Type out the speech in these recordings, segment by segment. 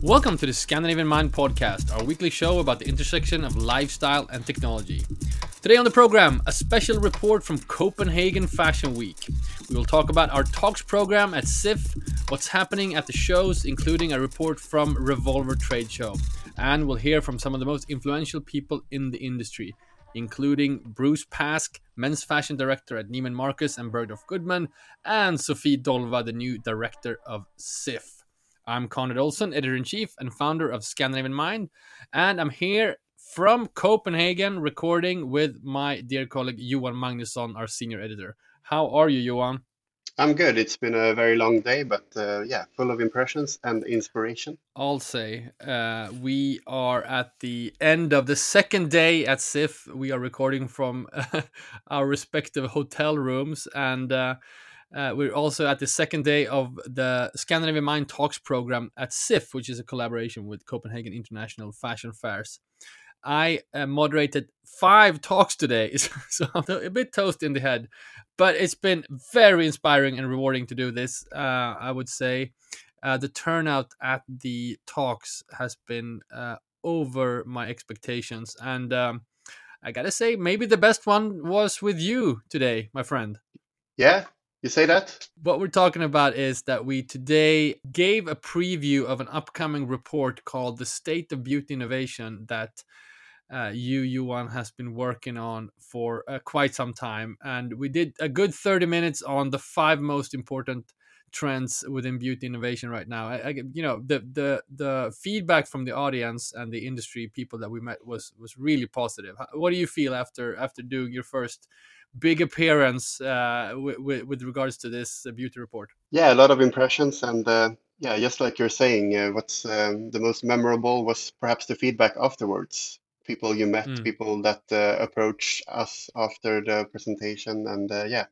Welcome to the Scandinavian Mind podcast, our weekly show about the intersection of lifestyle and technology. Today on the program, a special report from Copenhagen Fashion Week. We will talk about our talks program at CIFF, what's happening at the shows, including a report from Revolver Trade Show. And we'll hear from some of the most influential people in the industry, including Bruce Pask, men's fashion director at Neiman Marcus and Bergdorf Goodman, and Sophie Dolva, the new director of CIFF. I'm Konrad Olsson, editor in chief and founder of Scandinavian Mind, and I'm here from Copenhagen recording with my dear colleague Johan Magnusson, our senior editor. How are you, Johan? I'm good. It's been a very long day, but uh, yeah, full of impressions and inspiration. I'll say uh, we are at the end of the second day at CIFF. We are recording from uh, our respective hotel rooms, and uh, uh, we're also at the second day of the Scandinavian Mind Talks program at CIFF, which is a collaboration with Copenhagen International Fashion Fairs. I uh, moderated five talks today, so I'm a bit toast in the head, but it's been very inspiring and rewarding to do this. Uh, I would say uh, the turnout at the talks has been uh, over my expectations, and um, I gotta say, maybe the best one was with you today, my friend. Yeah, you say that? What we're talking about is that we today gave a preview of an upcoming report called The State of Beauty Innovation that uh, you, Johan, has been working on for uh, quite some time. And we did a good 30 minutes on the five most important trends within beauty innovation right now. I, I, you know, the the the feedback from the audience and the industry people that we met was was really positive. What do you feel after after doing your first big appearance uh, with, with regards to this uh, beauty report? Yeah, a lot of impressions and. Uh, yeah, just like you're saying, uh, what's um, the most memorable was perhaps the feedback afterwards people you met, mm. people that uh, approach us after the presentation, and uh, yeah,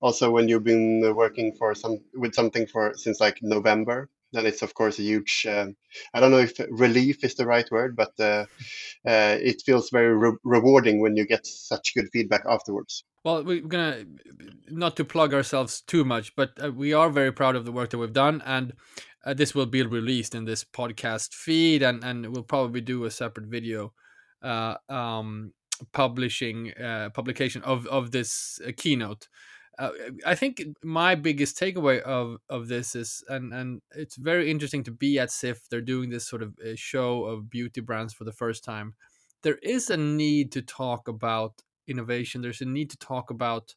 also when you've been working for some with something for since like November, then it's of course a huge. Uh, I don't know if relief is the right word, but uh, uh, it feels very re rewarding when you get such good feedback afterwards. Well, we're gonna not to plug ourselves too much, but uh, we are very proud of the work that we've done, and uh, this will be released in this podcast feed, and and we'll probably do a separate video uh, um, publishing uh, publication of of this uh, keynote. Uh, I think my biggest takeaway of of this is, and and it's very interesting to be at CIFF. They're doing this sort of uh, show of beauty brands for the first time. There is a need to talk about innovation. There's a need to talk about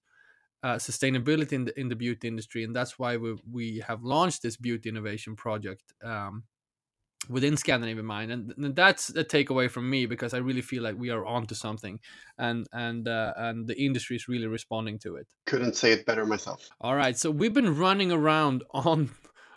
uh, sustainability in the in the beauty industry, and that's why we we have launched this beauty innovation project. Um, within Scandinavian Mind, and, and that's a takeaway from me because I really feel like we are onto something, and and uh, and the industry is really responding to it. Couldn't say it better myself. All right, so we've been running around on.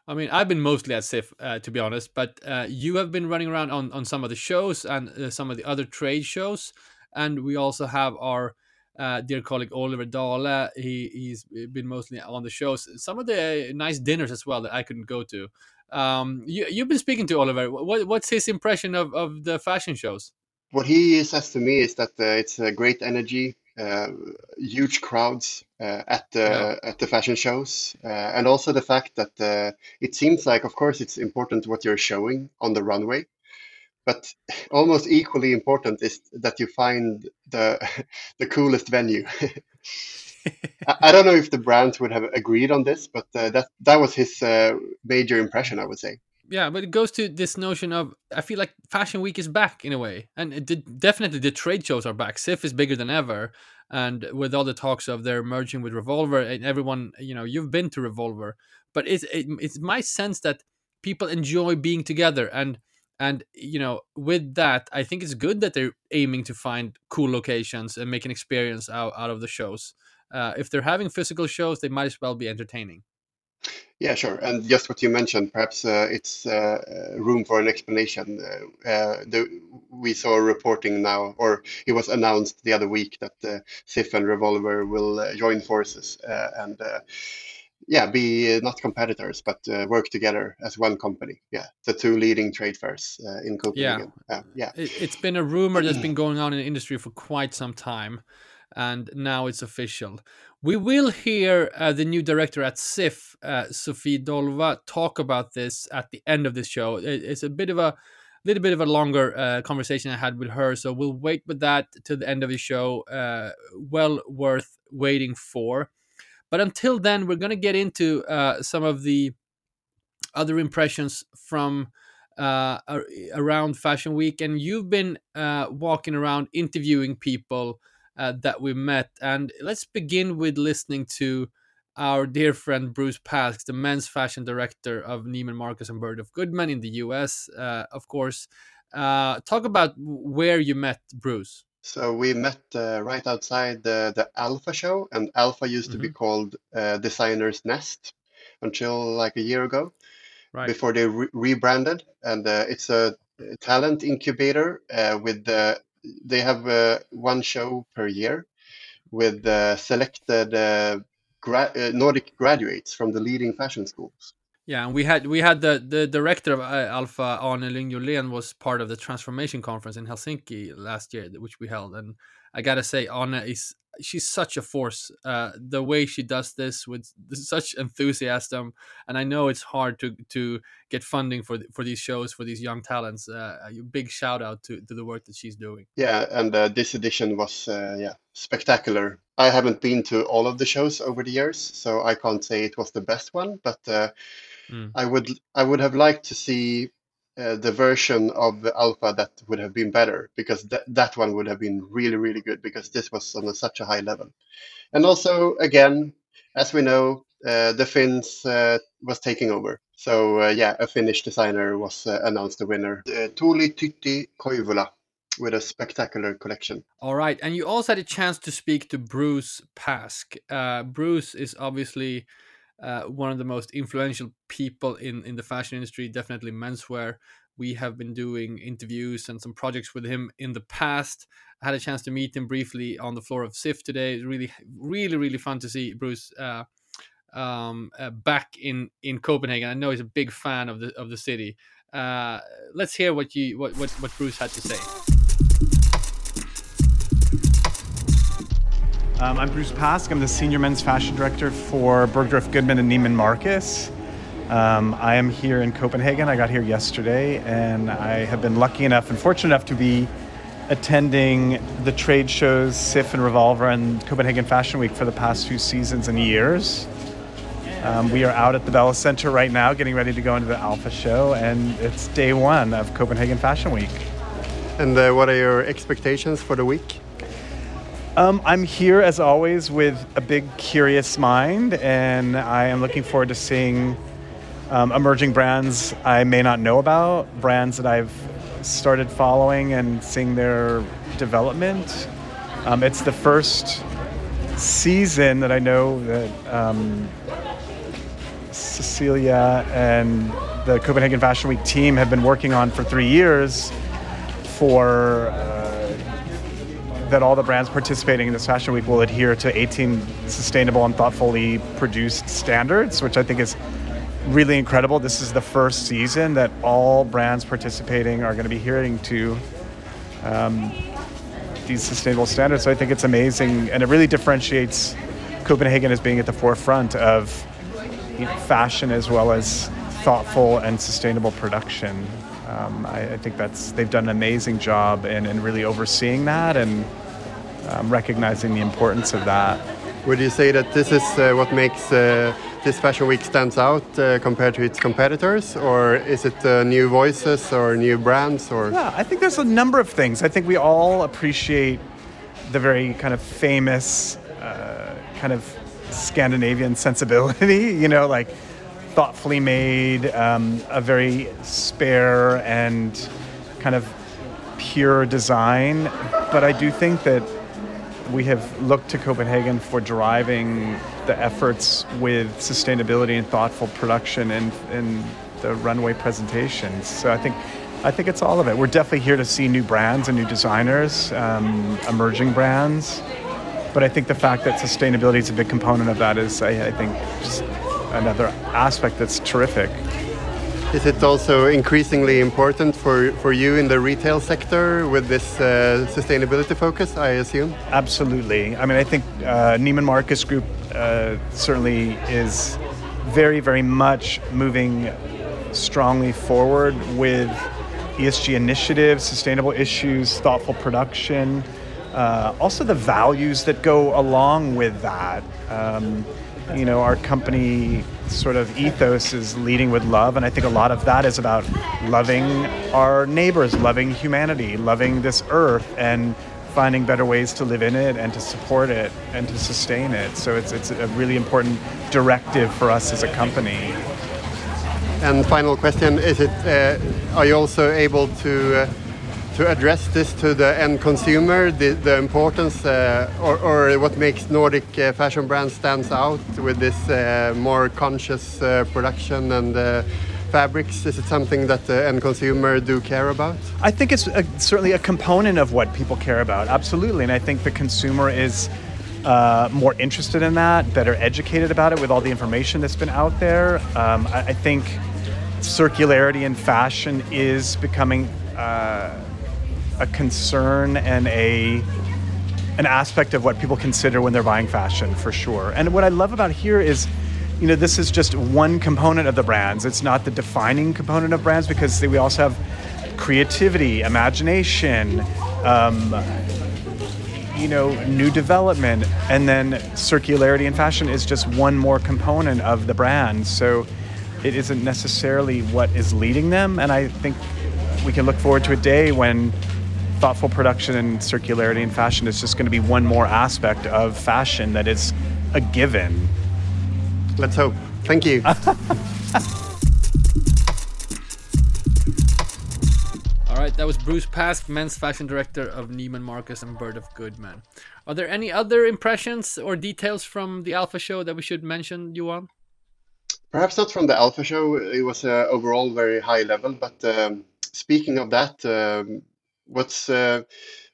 I mean, I've been mostly at CIFF, uh, to be honest, but uh, you have been running around on, on some of the shows and uh, some of the other trade shows, and we also have our uh, dear colleague Oliver Dahle. He he's been mostly on the shows. Some of the nice dinners as well that I couldn't go to. Um, you, you've been speaking to Oliver. What, what's his impression of, of the fashion shows? What he says to me is that uh, it's a great energy, uh, huge crowds uh, at the yeah. at the fashion shows, uh, and also the fact that uh, it seems like, of course, it's important what you're showing on the runway, but almost equally important is that you find the the coolest venue. I don't know if the brands would have agreed on this, but uh, that that was his uh, major impression, I would say. Yeah, but it goes to this notion of I feel like Fashion Week is back in a way, and did, definitely the trade shows are back. CIFF is bigger than ever, and with all the talks of their merging with Revolver, and everyone, you know, you've been to Revolver, but it's it, it's my sense that people enjoy being together and and you know with that i think it's good that they're aiming to find cool locations and make an experience out, out of the shows uh, if they're having physical shows, they might as well be entertaining. Yeah, sure. And just what you mentioned, perhaps uh, it's uh, room for an explanation. Uh, uh the, we saw reporting now, or it was announced the other week that uh, CIFF and Revolver will uh, join forces and yeah, be not competitors, but work together as one company. Yeah, the two leading trade fairs in Copenhagen. Yeah, yeah. It, has been a rumor that's been going on in the industry for quite some time and now it's official. We will hear uh, the new director at CIFF, uh, Sophie Dolva, talk about this at the end of this show. It's a bit of a little bit of a longer uh, conversation I had with her, so we'll wait with that to the end of the show. Uh, well worth waiting for. But until then, we're going to get into uh, some of the other impressions from uh, around Fashion Week, and you've been uh, walking around interviewing people uh, that we met. And let's begin with listening to our dear friend Bruce Pask, the men's fashion director of Neiman Marcus and Bergdorf Goodman in the US, uh, of course. Uh, talk about where you met Bruce. So we met uh, right outside the, the Alpha show, and Alpha used mm-hmm. to be mm-hmm. called uh, Designer's Nest until like a year ago, right. before they re- rebranded. And uh, it's a talent incubator uh, with the they have uh, one show per year with uh, selected uh, gra- uh, Nordic graduates from the leading fashion schools. Yeah, and we had we had the the director of uh, Alpha, Arne Lyngjolén, was part of the transformation conference in Helsinki last year, which we held, and I gotta say, Arne is she's such a force. Uh, the way she does this with such enthusiasm, and I know it's hard to to get funding for for these shows for these young talents. Uh, a big shout out to, to the work that she's doing. Yeah, and uh, this edition was uh, yeah spectacular. I haven't been to all of the shows over the years, so I can't say it was the best one, but. Mm. I would I would have liked to see uh, the version of the alpha that would have been better because th- that one would have been really really good because this was on a, such a high level and also again as we know uh, the finns uh, was taking over so uh, yeah a finnish designer was uh, announced the winner uh, Tuuli Tytti Koivula with a spectacular collection. All right, and you also had a chance to speak to Bruce Pask. Bruce is obviously uh, one of the most influential people in in the fashion industry, definitely menswear. We have been doing interviews and some projects with him in the past. I had a chance to meet him briefly on the floor of CIFF today. It's really, really, really fun to see Bruce uh, um, uh, back in in Copenhagen. I know he's a big fan of the of the city. Uh, let's hear what you what, what what Bruce had to say. Um, I'm Bruce Pask. I'm the Senior Men's Fashion Director for Bergdorf Goodman and Neiman Marcus. Um, I am here in Copenhagen. I got here yesterday, and I have been lucky enough and fortunate enough to be attending the trade shows CIFF and Revolver and Copenhagen Fashion Week for the past few seasons and years. Um, we are out at the Bella Center right now, getting ready to go into the Alpha show, and it's day one of Copenhagen Fashion Week. And uh, what are your expectations for the week? Um, I'm here as always with a big curious mind, and I am looking forward to seeing um, emerging brands I may not know about, brands that I've started following and seeing their development. Um, it's the first season that I know that um, Cecilia and the Copenhagen Fashion Week team have been working on for three years for. That all the brands participating in this fashion week will adhere to 18 sustainable and thoughtfully produced standards, which I think is really incredible. This is the first season that all brands participating are going to be adhering to um, these sustainable standards. So I think it's amazing, and it really differentiates Copenhagen as being at the forefront of fashion as well as thoughtful and sustainable production. Um, I, I, think that's they've done an amazing job in, in really overseeing that and um, recognizing the importance of that. Would you say that this is uh, what makes uh, this Fashion Week stands out uh, compared to its competitors, or is it uh, new voices or new brands? Or yeah, I think there's a number of things. I think we all appreciate the very kind of famous uh, kind of Scandinavian sensibility. You know, like thoughtfully made, um, a very spare and kind of pure design. But I do think that we have looked to Copenhagen for driving the efforts with sustainability and thoughtful production in, in the runway presentations. So I think I think it's all of it. We're definitely here to see new brands and new designers, um, emerging brands. But I think the fact that sustainability is a big component of that is, I, I think, just another aspect that's terrific. Is it also increasingly important for, for you in the retail sector with this uh, sustainability focus, I assume? Absolutely. I mean, I think uh, Neiman Marcus Group uh, certainly is very, very much moving strongly forward with ESG initiatives, sustainable issues, thoughtful production, uh, also the values that go along with that. Um, you know, our company sort of ethos is leading with love, and I think a lot of that is about loving our neighbors, loving humanity, loving this earth, and finding better ways to live in it and to support it and to sustain it. So it's, it's a really important directive for us as a company. And final question: Is it? Uh, are you also able to? Uh, to address this to the end consumer, the, the importance uh, or, or, what makes Nordic uh, fashion brands stands out with this uh, more conscious uh, production and uh, fabrics? Is it something that the end consumer do care about? I think it's a, certainly a component of what people care about, absolutely. And I think the consumer is uh, more interested in that, better educated about it with all the information that's been out there. Um, I, I, think circularity in fashion is becoming a concern and a an aspect of what people consider when they're buying fashion for sure. And what I love about here is, you know, this is just one component of the brands. It's not the defining component of brands because we also have creativity, imagination, um, you know, new development, and then circularity in fashion is just one more component of the brand. So it isn't necessarily what is leading them. And I think we can look forward to a day when thoughtful production and circularity in fashion is just going to be one more aspect of fashion that is a given. Let's hope. Thank you. All right, that was Bruce Pask, men's fashion director of Neiman Marcus and Bergdorf Goodman. Are there any other impressions or details from the Alpha show that we should mention, Johan? Perhaps not from the Alpha show. It was uh, overall very high level, but um, speaking of that, um, what's uh,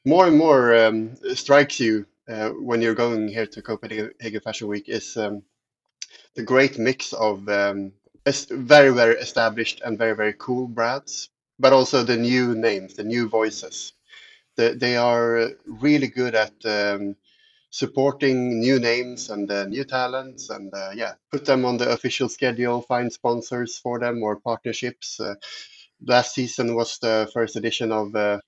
more and more um, strikes you uh, when you're going here to Copenhagen Fashion Week is um, the great mix of um, very very established and very very cool brands, but also the new names, the new voices. The, they are really good at um, supporting new names and uh, new talents, and uh, yeah, put them on the official schedule, find sponsors for them or partnerships. Uh, last season was the first edition of uh,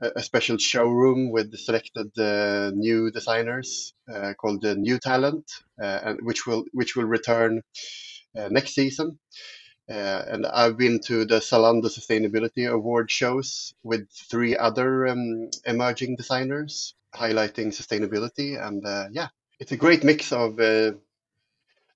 a special showroom with selected uh, new designers uh, called the New Talent, uh, which will which will return uh, next season. Uh, and I've been to the Zalando Sustainability Award shows with three other um, emerging designers highlighting sustainability. And yeah, it's a great mix of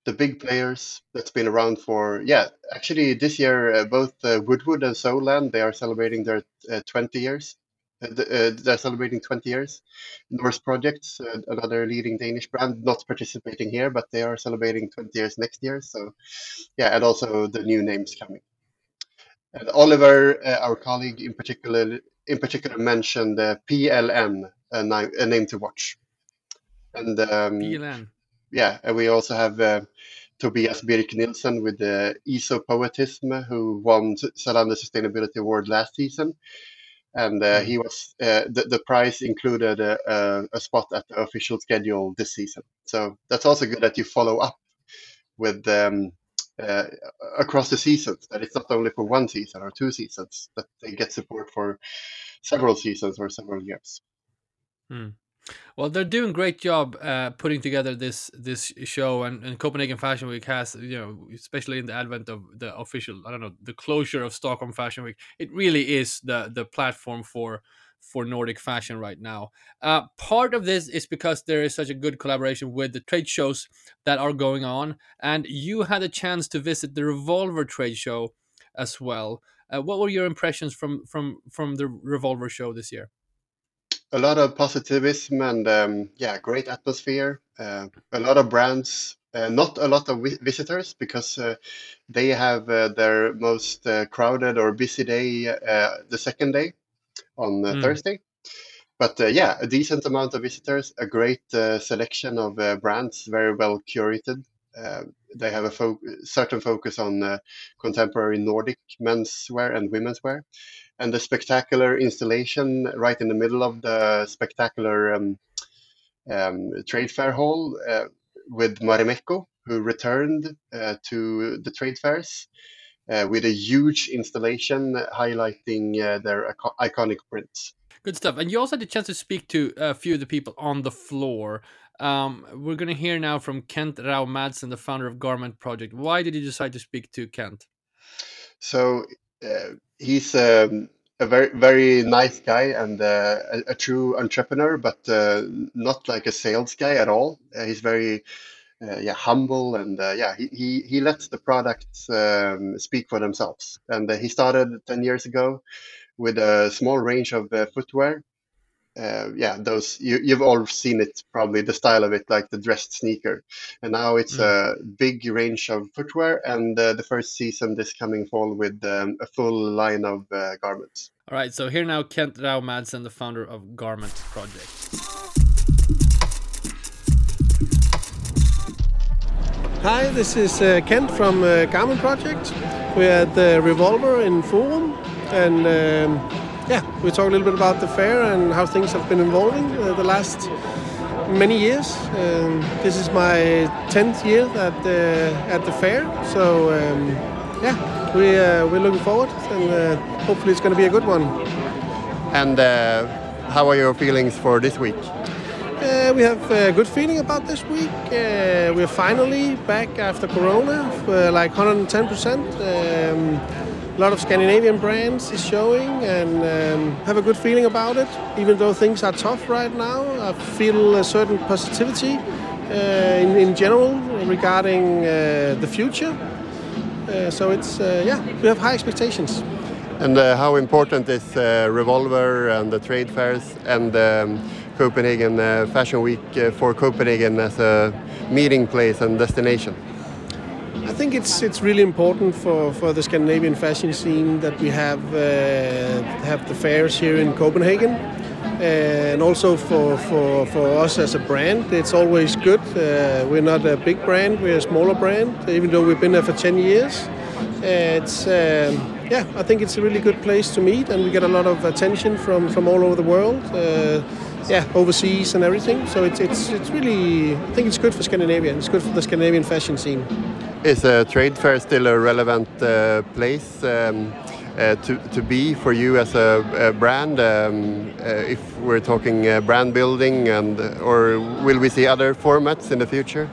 the big players that's been around for yeah actually this year uh, both uh, Wood Wood and Soulland they are celebrating their uh, 20 years they're celebrating 20 years. Norse Projects, uh, another leading Danish brand, not participating here, but they are celebrating 20 years next year. So, yeah, and also the new names coming. And Oliver, uh, our colleague in particular, in particular mentioned the PLN, a, ni- a, name to watch. And um, PLN. Yeah, and we also have uh, Tobias Birk Nielsen with the Iso.Poetism, who won Zalando Sustainability Award last season and uh, he mm. was uh, the, the prize included a, a, a, spot at the official schedule this season. So that's also good that you follow up with um, uh, across the seasons. That it's not only for one season or two seasons that they get support for several seasons or several years. Hmm. Well, they're doing great job uh, putting together this this show, and, and Copenhagen Fashion Week has you know, especially in the advent of the official, I don't know, the closure of Stockholm Fashion Week, it really is the the platform for for Nordic fashion right now. Uh, part of this is because there is such a good collaboration with the trade shows that are going on, and you had a chance to visit the Revolver trade show as well. Uh, what were your impressions from from from the Revolver show this year? A lot of positivism and um, yeah, great atmosphere. Uh, a lot of brands, uh, not a lot of vi- visitors because uh, they have uh, their most uh, crowded or busy day uh, the second day on mm. Thursday. But yeah, a decent amount of visitors, a great selection of brands, very well curated. Uh, they have a fo- certain focus on uh, contemporary Nordic menswear and women's wear. And the spectacular installation right in the middle of the spectacular um, um, trade fair hall uh, with Marimekko, who returned uh, to the trade fairs uh, with a huge installation highlighting uh, their iconic prints. Good stuff. And you also had the chance to speak to a few of the people on the floor. Um, we're going to hear now from Kent Rao Madsen, the founder of Garment Project. Why did you decide to speak to Kent? So he's um, a very very nice guy and uh, a, a, true entrepreneur, but uh, not like a sales guy at all. Uh, he's very uh, yeah humble and uh, yeah he, he he lets the products um, speak for themselves. And he started ten years ago with a small range of footwear uh, yeah, those you, you've all seen it probably the style of it, like the dressed sneaker. And now it's mm. a big range of footwear, and uh, the first season this coming fall with um, a full line of uh, garments. All right, so here now Kent Rau Madsen, the founder of Garment Project. Hi, this is uh, Kent from uh, Garment Project. We're at the Revolver in Forum, and um, yeah, we talk a little bit about the fair and how things have been evolving uh, the last many years. Um, this is my 10th year at the, at the fair, so um, yeah, we, uh, we're looking forward and uh, hopefully it's going to be a good one. And uh, how are your feelings for this week? Uh, we have a good feeling about this week. Uh, we're finally back after Corona, like 110%. Um, a lot of Scandinavian brands is showing and um, have a good feeling about it. Even though things are tough right now, I feel a certain positivity uh, in, in general regarding uh, the future. Uh, so it's uh, yeah, we have high expectations. And uh, how important is uh, Revolver and the trade fairs and um, Copenhagen Fashion Week for Copenhagen as a meeting place and destination? I think it's it's really important for, for the Scandinavian fashion scene that we have uh, have the fairs here in Copenhagen, and also for, for, for us as a brand, it's always good. Uh, we're not a big brand; we're a smaller brand, even though we've been there for ten years. It's um, yeah, I think it's a really good place to meet, and we get a lot of attention from, from all over the world. Uh, yeah, overseas and everything. So it's, it's, it's really, I think it's good for Scandinavia. It's good for the Scandinavian fashion scene. Is a trade fair still a relevant uh, place um, uh, to, to be for you as a, a brand? Um, uh, if we're talking uh, brand building, and or will we see other formats in the future?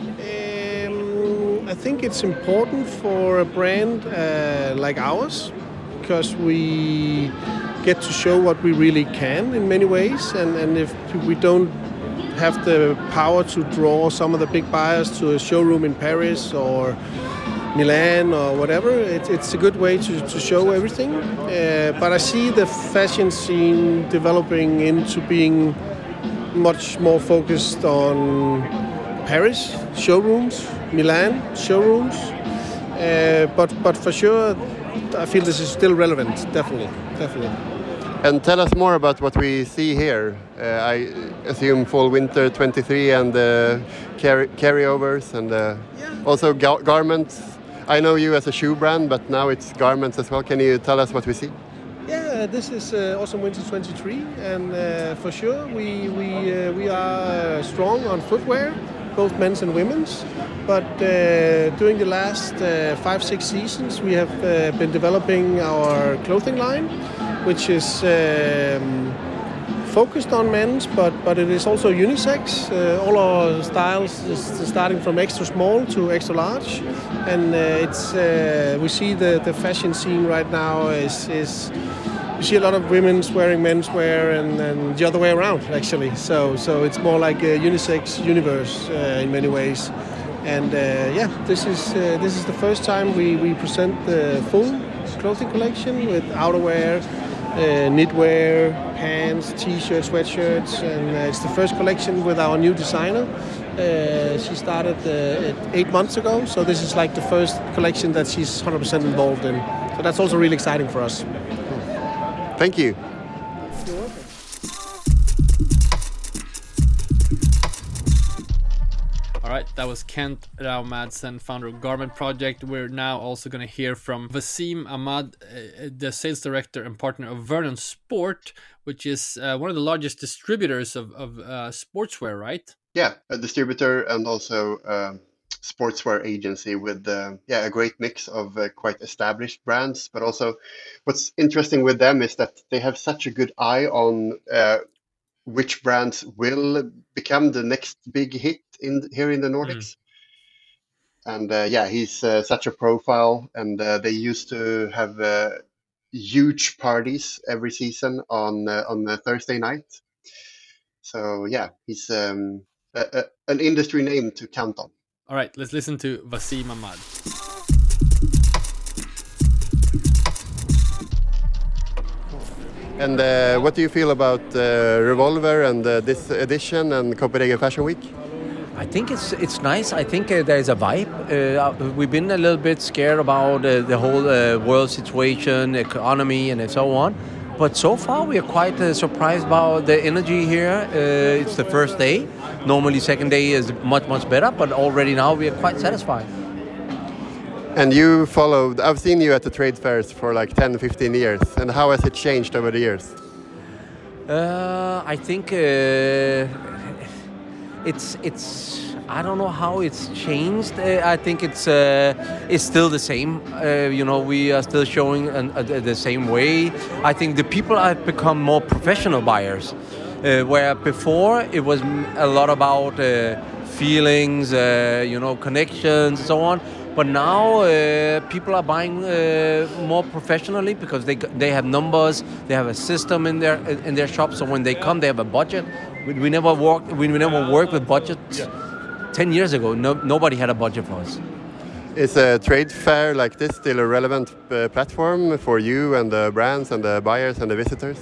Um, I think it's important for a brand uh, like ours because we get to show what we really can in many ways, and, and if we don't have the power to draw some of the big buyers to a showroom in Paris or Milan or whatever. It, it's a good way to, to show everything. Uh, but I see the fashion scene developing into being much more focused on Paris showrooms, Milan showrooms. Uh, but but for sure, I feel this is still relevant. Definitely, definitely. And tell us more about what we see here. Uh, I assume fall winter 23 and uh, carry carryovers and uh, yeah. also ga garments. I know you as a shoe brand, but now it's garments as well. Can you tell us what we see? Yeah, this is uh, Autumn Winter 23, and uh, for sure we we uh, we are uh, strong on footwear, both men's and women's. But uh, during the last uh, five six seasons, we have been developing our clothing line which is um, focused on men's, but but it is also unisex. Uh, all our styles is starting from extra small to extra large, and uh, it's uh, we see the the fashion scene right now is is you see a lot of women's wearing menswear and, and the other way around actually. So so it's more like a unisex universe uh, in many ways. And uh, yeah, this is uh, this is the first time we, we present the full clothing collection with outerwear, uh, knitwear, pants, t-shirts, sweatshirts, and uh, it's the first collection with our new designer. Uh, she started uh, eight months ago, so this is like the first collection that she's 100% involved in. So that's also really exciting for us. Thank you. That was Kent Rao Madsen, founder of Garment Project. We're now also going to hear from Vasim Ahmad, uh, the sales director and partner of Vernon Sport, which is uh, one of the largest distributors of, of uh, sportswear, right? Yeah, a distributor and also sportswear agency with uh, yeah a great mix of uh, quite established brands. But also, what's interesting with them is that they have such a good eye on uh, which brands will become the next big hit in here in the Nordics. Mm. And uh, yeah, he's uh, such a profile, and uh, they used to have uh, huge parties every season on uh, on a Thursday night. So yeah, he's um, a, a, an industry name to count on. All right, let's listen to Vasim Ahmad. And uh, what do you feel about uh, Revolver and uh, this edition and Copenhagen Fashion Week? I think it's it's nice. I think uh, there's a vibe. Uh, we've been a little bit scared about uh, the whole world situation, economy, and so on. But so far, we are quite surprised about the energy here. it's the first day. Normally, second day is much much better, but already now we are quite satisfied. And you followed, I've seen you at the trade fairs for like 10, 15 years. And how has it changed over the years? Uh, I think uh, it's, it's, I don't know how it's changed. Uh, I think it's, uh, it's still the same. Uh, you know, we are still showing an, the same way. I think the people have become more professional buyers. Uh, where before it was a lot about feelings, you know, connections, and so on but now uh, people are buying uh, more professionally because they they have numbers, they have a system in their in their shop. So when they come, they have a budget. We, we never worked we, we never worked with budgets. Yeah. Ten years ago, no, nobody had a budget for us. Is a trade fair like this still a relevant uh, platform for you and the brands and the buyers and the visitors?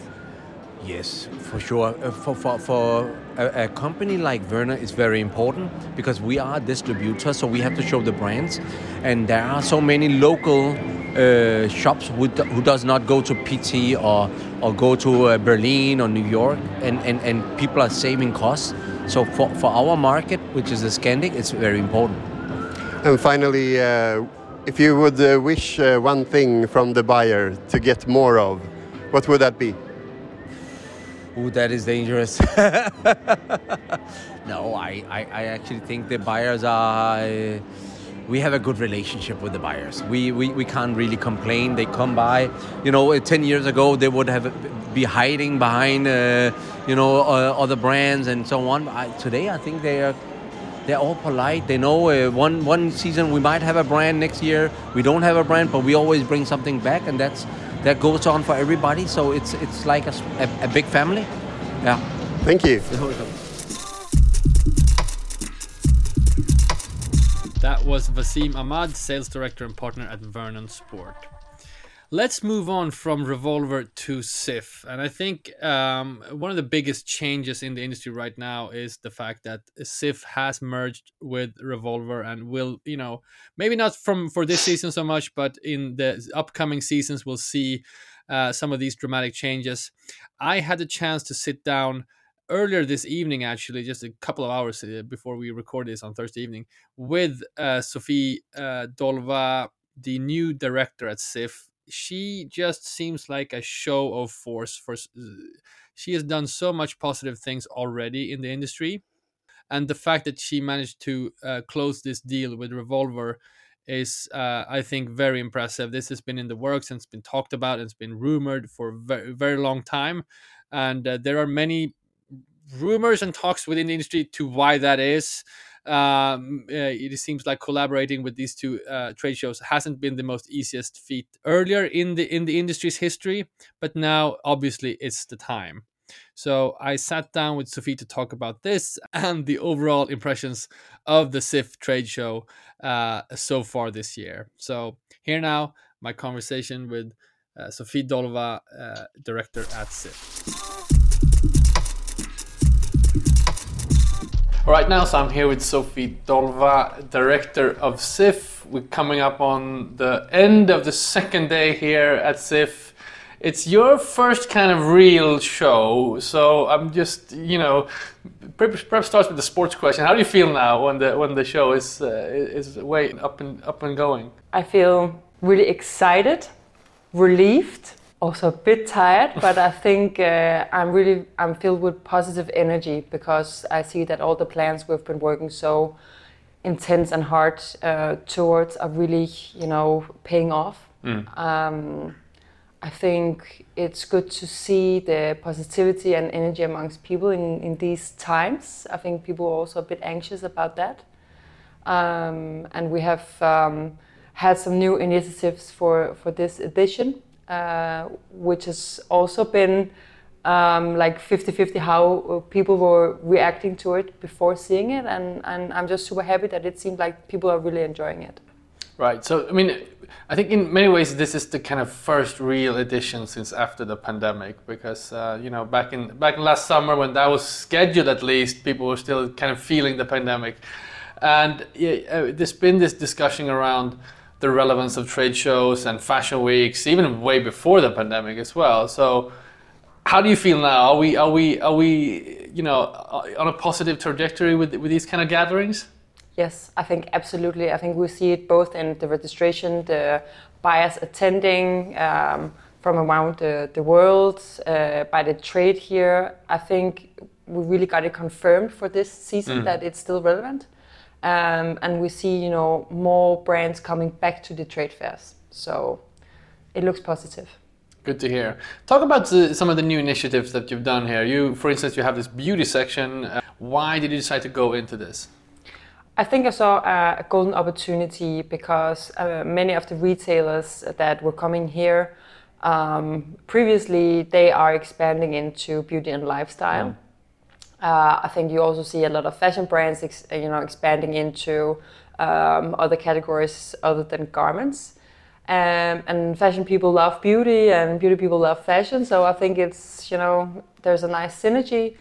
Yes, for sure. Uh, for, for, for a, a, company like Vernon is very important because we are a distributor, so we have to show the brands. And there are so many local uh, shops who, who does not go to Pitti or, or go to uh, Berlin or New York, and, and, and people are saving costs. So for, for our market, which is the Scandic, it's very important. And finally, uh, if you would uh, wish one thing from the buyer to get more of, what would that be? That is dangerous. no, I, I, I, actually think the buyers are. Uh, we have a good relationship with the buyers. We, we, we can't really complain. They come by. You know, 10 years ago, they would have be hiding behind, uh, you know, uh, other brands and so on. I, today, I think they are they're all polite. They know uh, one one season we might have a brand next year. We don't have a brand, but we always bring something back, and that's that goes on for everybody. So it's it's like a, a, a big family. Yeah. Thank you. That was Vasim Ahmad, sales director and partner at Vernon Sport. Let's move on from Revolver to CIFF. And I think um, one of the biggest changes in the industry right now is the fact that CIFF has merged with Revolver and will, you know, maybe not from for this season so much, but in the upcoming seasons, we'll see uh, some of these dramatic changes. I had the chance to sit down earlier this evening, actually, just a couple of hours uh, before we record this on Thursday evening, with uh, Sophie uh, Dolva, the new director at CIFF she just seems like a show of force for she has done so much positive things already in the industry and the fact that she managed to uh, close this deal with revolver is uh, i think very impressive. This has been in the works and it's been talked about and it's been rumored for a very, very long time and uh, there are many rumors and talks within the industry to why that is um, uh, it seems like collaborating with these two uh, trade shows hasn't been the most easiest feat earlier in the in the industry's history, but now obviously it's the time. So I sat down with Sophie to talk about this and the overall impressions of the CIFF trade show uh, so far this year. So here now, my conversation with uh, Sophie Dolva, uh, director at CIFF. All right, now, so I'm here with Sophie Dolva, director of CIFF. We're coming up on the end of the second day here at CIFF. it's your first kind of real show. So I'm just, you know, perhaps starts with the sports question. How do you feel now when the when the show is uh, is way up and up and going? I feel really excited, relieved, also a bit tired, but I think uh, I'm really I'm filled with positive energy because I see that all the plans we've been working so intense and hard uh, towards are really you know paying off. Mm. Um, I think it's good to see the positivity and energy amongst people in, in these times. I think people are also a bit anxious about that. Um, and we have um, had some new initiatives for, for this edition, uh, which has also been um, like 50 50 how people were reacting to it before seeing it. And, and I'm just super happy that it seemed like people are really enjoying it. Right. So, I mean, I think in many ways this is the kind of first real edition since after the pandemic, because uh, you know back in back in last summer when that was scheduled, at least people were still kind of feeling the pandemic, and uh, there's been this discussion around the relevance of trade shows and fashion weeks, even way before the pandemic as well. So, how do you feel now? Are we are we are we you know on a positive trajectory with with these kind of gatherings? Yes, I think absolutely. I think we see it both in the registration, the buyers attending um, from around the, the world, uh, by the trade here. I think we really got it confirmed for this season mm. that it's still relevant. Um, and we see, you know, more brands coming back to the trade fairs. So it looks positive. Good to hear. Talk about the, some of the new initiatives that you've done here. You, for instance, you have this beauty section. Uh, why did you decide to go into this? I think I saw a golden opportunity because uh, many of the retailers that were coming here um, previously they are expanding into beauty and lifestyle. Mm. Uh, I think you also see a lot of fashion brands, ex- you know, expanding into um, other categories other than garments. Um, and fashion people love beauty, and beauty people love fashion. So I think it's you know there's a nice synergy.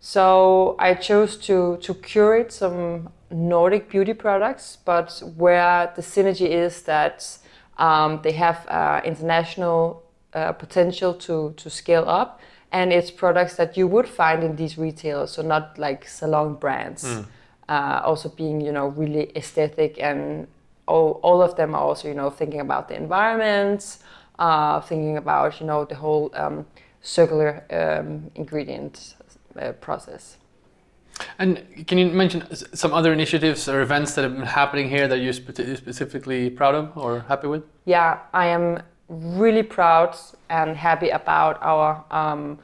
So I chose to to curate some Nordic beauty products, but where the synergy is that um, they have uh, international uh, potential to, to scale up, and it's products that you would find in these retailers, so not like salon brands. Mm. Uh, also being you know really aesthetic and all, all of them are also you know thinking about the environment, uh, thinking about you know the whole um, circular um, ingredient uh, process. And can you mention some other initiatives or events that have been happening here that you're specifically proud of or happy with? Yeah, I am really proud and happy about our um,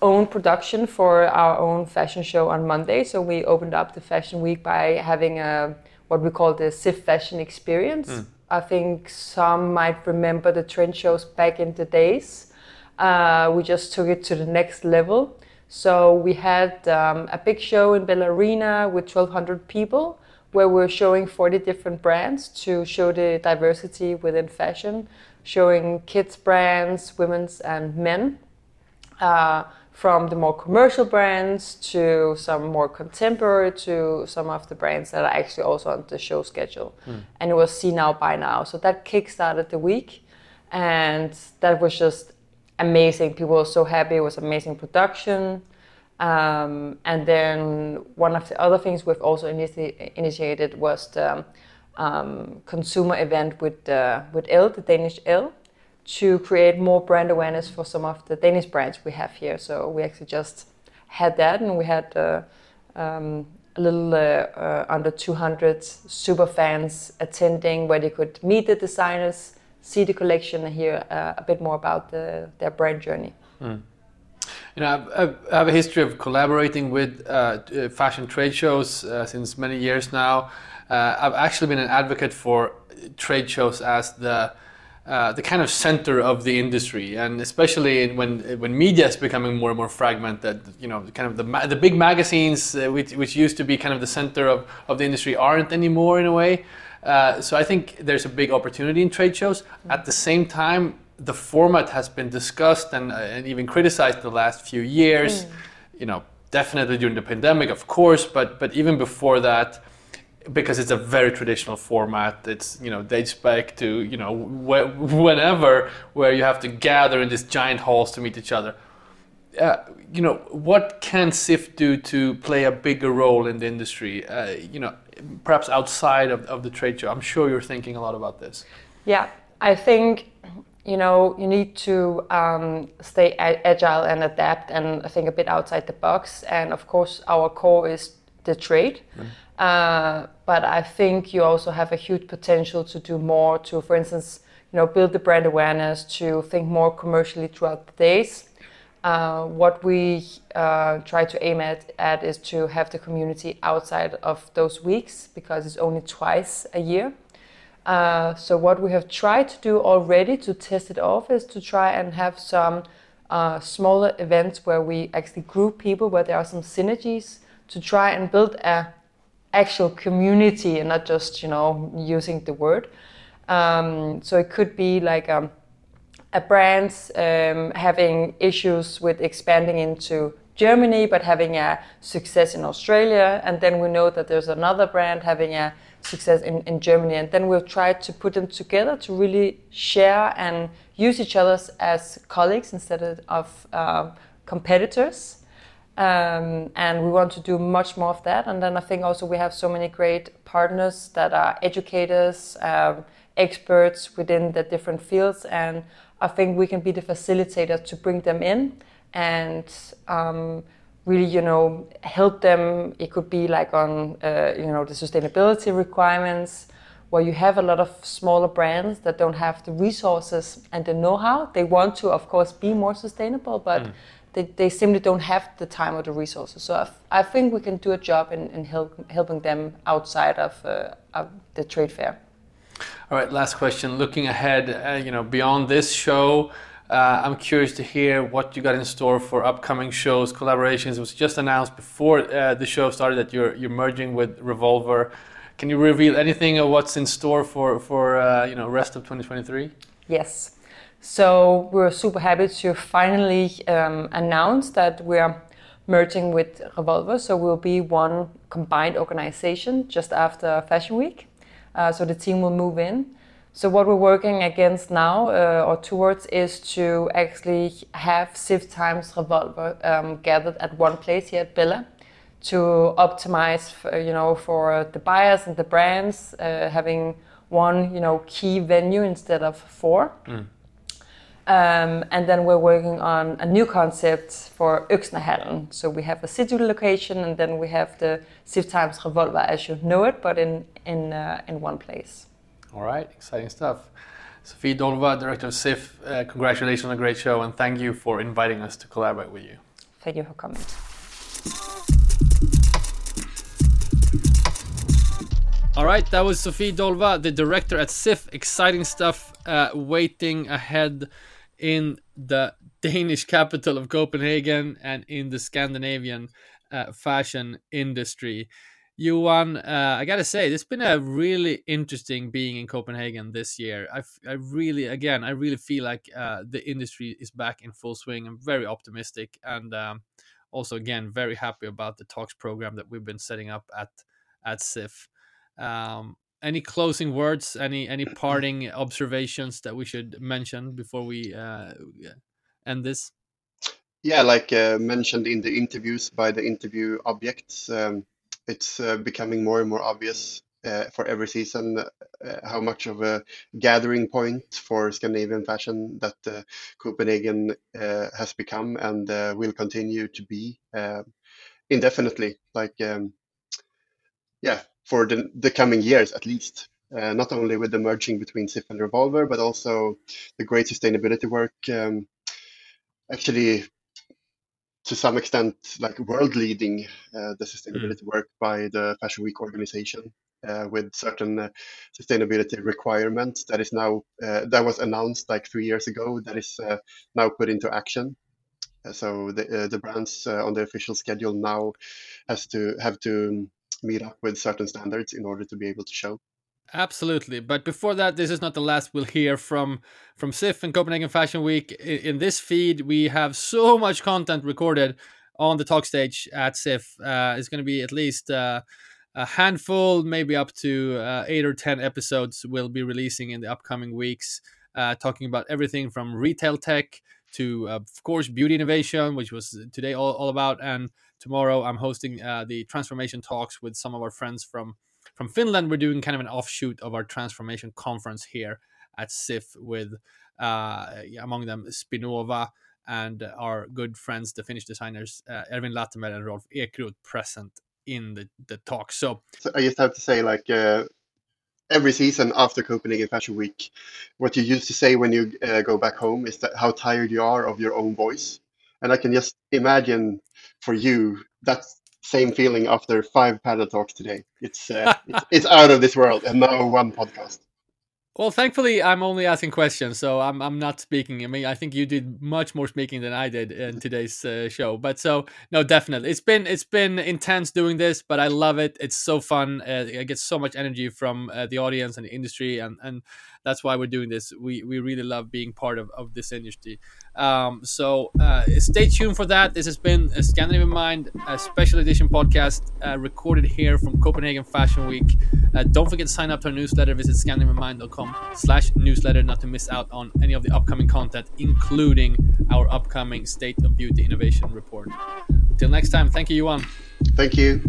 own production for our own fashion show on Monday. So we opened up the fashion week by having a what we call the CIFF Fashion Experience. Mm. I think some might remember the trend shows back in the days. Uh, we just took it to the next level. So we had um, a big show in Bella Arena with 1,200 people where we're showing 40 different brands to show the diversity within fashion, showing kids' brands, women's, and men. Uh, from the more commercial brands to some more contemporary to some of the brands that are actually also on the show schedule. Mm. And it was see now by now. So that kick-started the week and that was just amazing. People were so happy. It was amazing production. Um, and then one of the other things we've also initi- initiated was the um, consumer event with uh, with Elle, the Danish Elle, to create more brand awareness for some of the Danish brands we have here. So we actually just had that, and we had uh, um, a little uh, uh under 200 super fans attending, where they could meet the designers see the collection and hear uh, a bit more about the, their brand journey. Mm. You know, I have a history of collaborating with uh, fashion trade shows since many years now. Uh, I've actually been an advocate for trade shows as the uh, the kind of center of the industry, and especially in, when when media is becoming more and more fragmented, you know, kind of the the big magazines, uh, which, which used to be kind of the center of, of the industry, aren't anymore in a way. Uh, so I think there's a big opportunity in trade shows. At the same time, the format has been discussed and, uh, and even criticized the last few years. Mm. You know, definitely during the pandemic, of course, but but even before that, because it's a very traditional format. It's you know dates back to you know wh- whenever where you have to gather in these giant halls to meet each other. Uh, you know what can CIFF do to play a bigger role in the industry? Uh, you know, perhaps outside of, of the trade show. I'm sure you're thinking a lot about this. Yeah, I think you know you need to um, stay agile and adapt, and I think a bit outside the box. And of course, our core is the trade. Mm. Uh, but I think you also have a huge potential to do more to, for instance, you know, build the brand awareness, to think more commercially throughout the days. Uh, what we uh, try to aim at, at is to have the community outside of those weeks because it's only twice a year. Uh, so what we have tried to do already to test it off is to try and have some uh, smaller events where we actually group people where there are some synergies to try and build a actual community and not just you know using the word. Um, so it could be like um, a brand um, having issues with expanding into Germany, but having a success in Australia, and then we know that there's another brand having a success in, in Germany, and then we'll try to put them together to really share and use each other as colleagues instead of uh, competitors. Um, and we want to do much more of that. And then I think also we have so many great partners that are educators, um, experts within the different fields, and I think we can be the facilitator to bring them in and um, really, you know, help them. It could be like on, uh, you know, the sustainability requirements. Where you have a lot of smaller brands that don't have the resources and the know-how, they want to, of course, be more sustainable, but mm they, they simply don't have the time or the resources. So I, I think we can do a job in, in help, helping them outside of, uh, of the trade fair. All right, last question. Looking ahead, uh, you know, beyond this show, uh, I'm curious to hear what you got in store for upcoming shows, collaborations. It was just announced before uh, the show started that you're you're merging with Revolver. Can you reveal anything of what's in store for for uh, you know rest of 2023? Yes. So we're super happy to finally um, announce that we're merging with Revolver. So we'll be one combined organization just after Fashion Week. Uh, so the team will move in. So what we're working against now uh, or towards is to actually have CIFF times Revolver um, gathered at one place here at Bella to optimize, for, you know, for the buyers and the brands uh, having one, you know, key venue instead of four. Mm. Um, and then we're working on a new concept for Øksnehallen. So we have a city location, and then we have the CIFF Times Revolver as you know it, but in in uh, in one place. All right, exciting stuff. Sofie Dolva, director of CIFF, uh, congratulations on a great show, and thank you for inviting us to collaborate with you. Thank you for coming. All right, that was Sofie Dolva, the director at CIFF. Exciting stuff uh, waiting ahead in the Danish capital of Copenhagen and in the Scandinavian uh, fashion industry. Johan, uh, I gotta say, it's been a really interesting being in Copenhagen this year. I, I really, again, I really feel like uh, the industry is back in full swing. I'm very optimistic, and um, also, again, very happy about the talks program that we've been setting up at at CIFF. Um, any closing words? Any any parting observations that we should mention before we uh, end this? Yeah, like uh, mentioned in the interviews by the interview objects, um, it's uh, becoming more and more obvious uh, for every season uh, how much of a gathering point for Scandinavian fashion that uh, Copenhagen has become and will continue to be indefinitely. Like, um, yeah, for the, the coming years at least. Uh, not only with the merging between CIFF and Revolver, but also the great sustainability work. Um, actually, to some extent, like world leading uh, the sustainability mm. work by the Fashion Week organization. Uh, with certain uh, sustainability requirements that is now uh, that was announced like three years ago that is uh, now put into action so the the brands on the official schedule now has to have to meet up with certain standards in order to be able to show. Absolutely, but before that, this is not the last we'll hear from from CIFF and Copenhagen Fashion Week. In, this feed, we have so much content recorded on the talk stage at CIFF. Uh, it's going to be at least uh, a handful, maybe up to uh, eight or 10 episodes we'll be releasing in the upcoming weeks, uh, talking about everything from retail tech to, uh, of course, beauty innovation, which was today all, all about. And tomorrow I'm hosting uh, the transformation talks with some of our friends from, from Finland. We're doing kind of an offshoot of our transformation conference here at CIFF with, uh, among them, Spinnova and our good friends, the Finnish designers, uh, Ervin Latimer and Rolf Ekroth, present in the, the talk. So, so I just have to say, like uh, every season after Copenhagen Fashion Week, what you used to say when you uh, go back home is that how tired you are of your own voice, and I can just imagine for you that same feeling after five panel talks today. It's, uh, it's it's out of this world, and now one podcast. Well, thankfully, I'm only asking questions, so I'm I'm not speaking. I mean, I think you did much more speaking than I did in today's uh, show. But so no, definitely, it's been it's been intense doing this, but I love it. It's so fun. Uh, I get so much energy from uh, the audience and the industry, and and that's why we're doing this. We we really love being part of of this industry. Um, so uh, stay tuned for that. This has been a Scandinavian Mind, a special edition podcast uh, recorded here from Copenhagen Fashion Week. Uh, don't forget to sign up to our newsletter. Visit scandinavianmind.com slash newsletter not to miss out on any of the upcoming content, including our upcoming State of Beauty Innovation Report. Until next time, thank you, Johan. Thank you.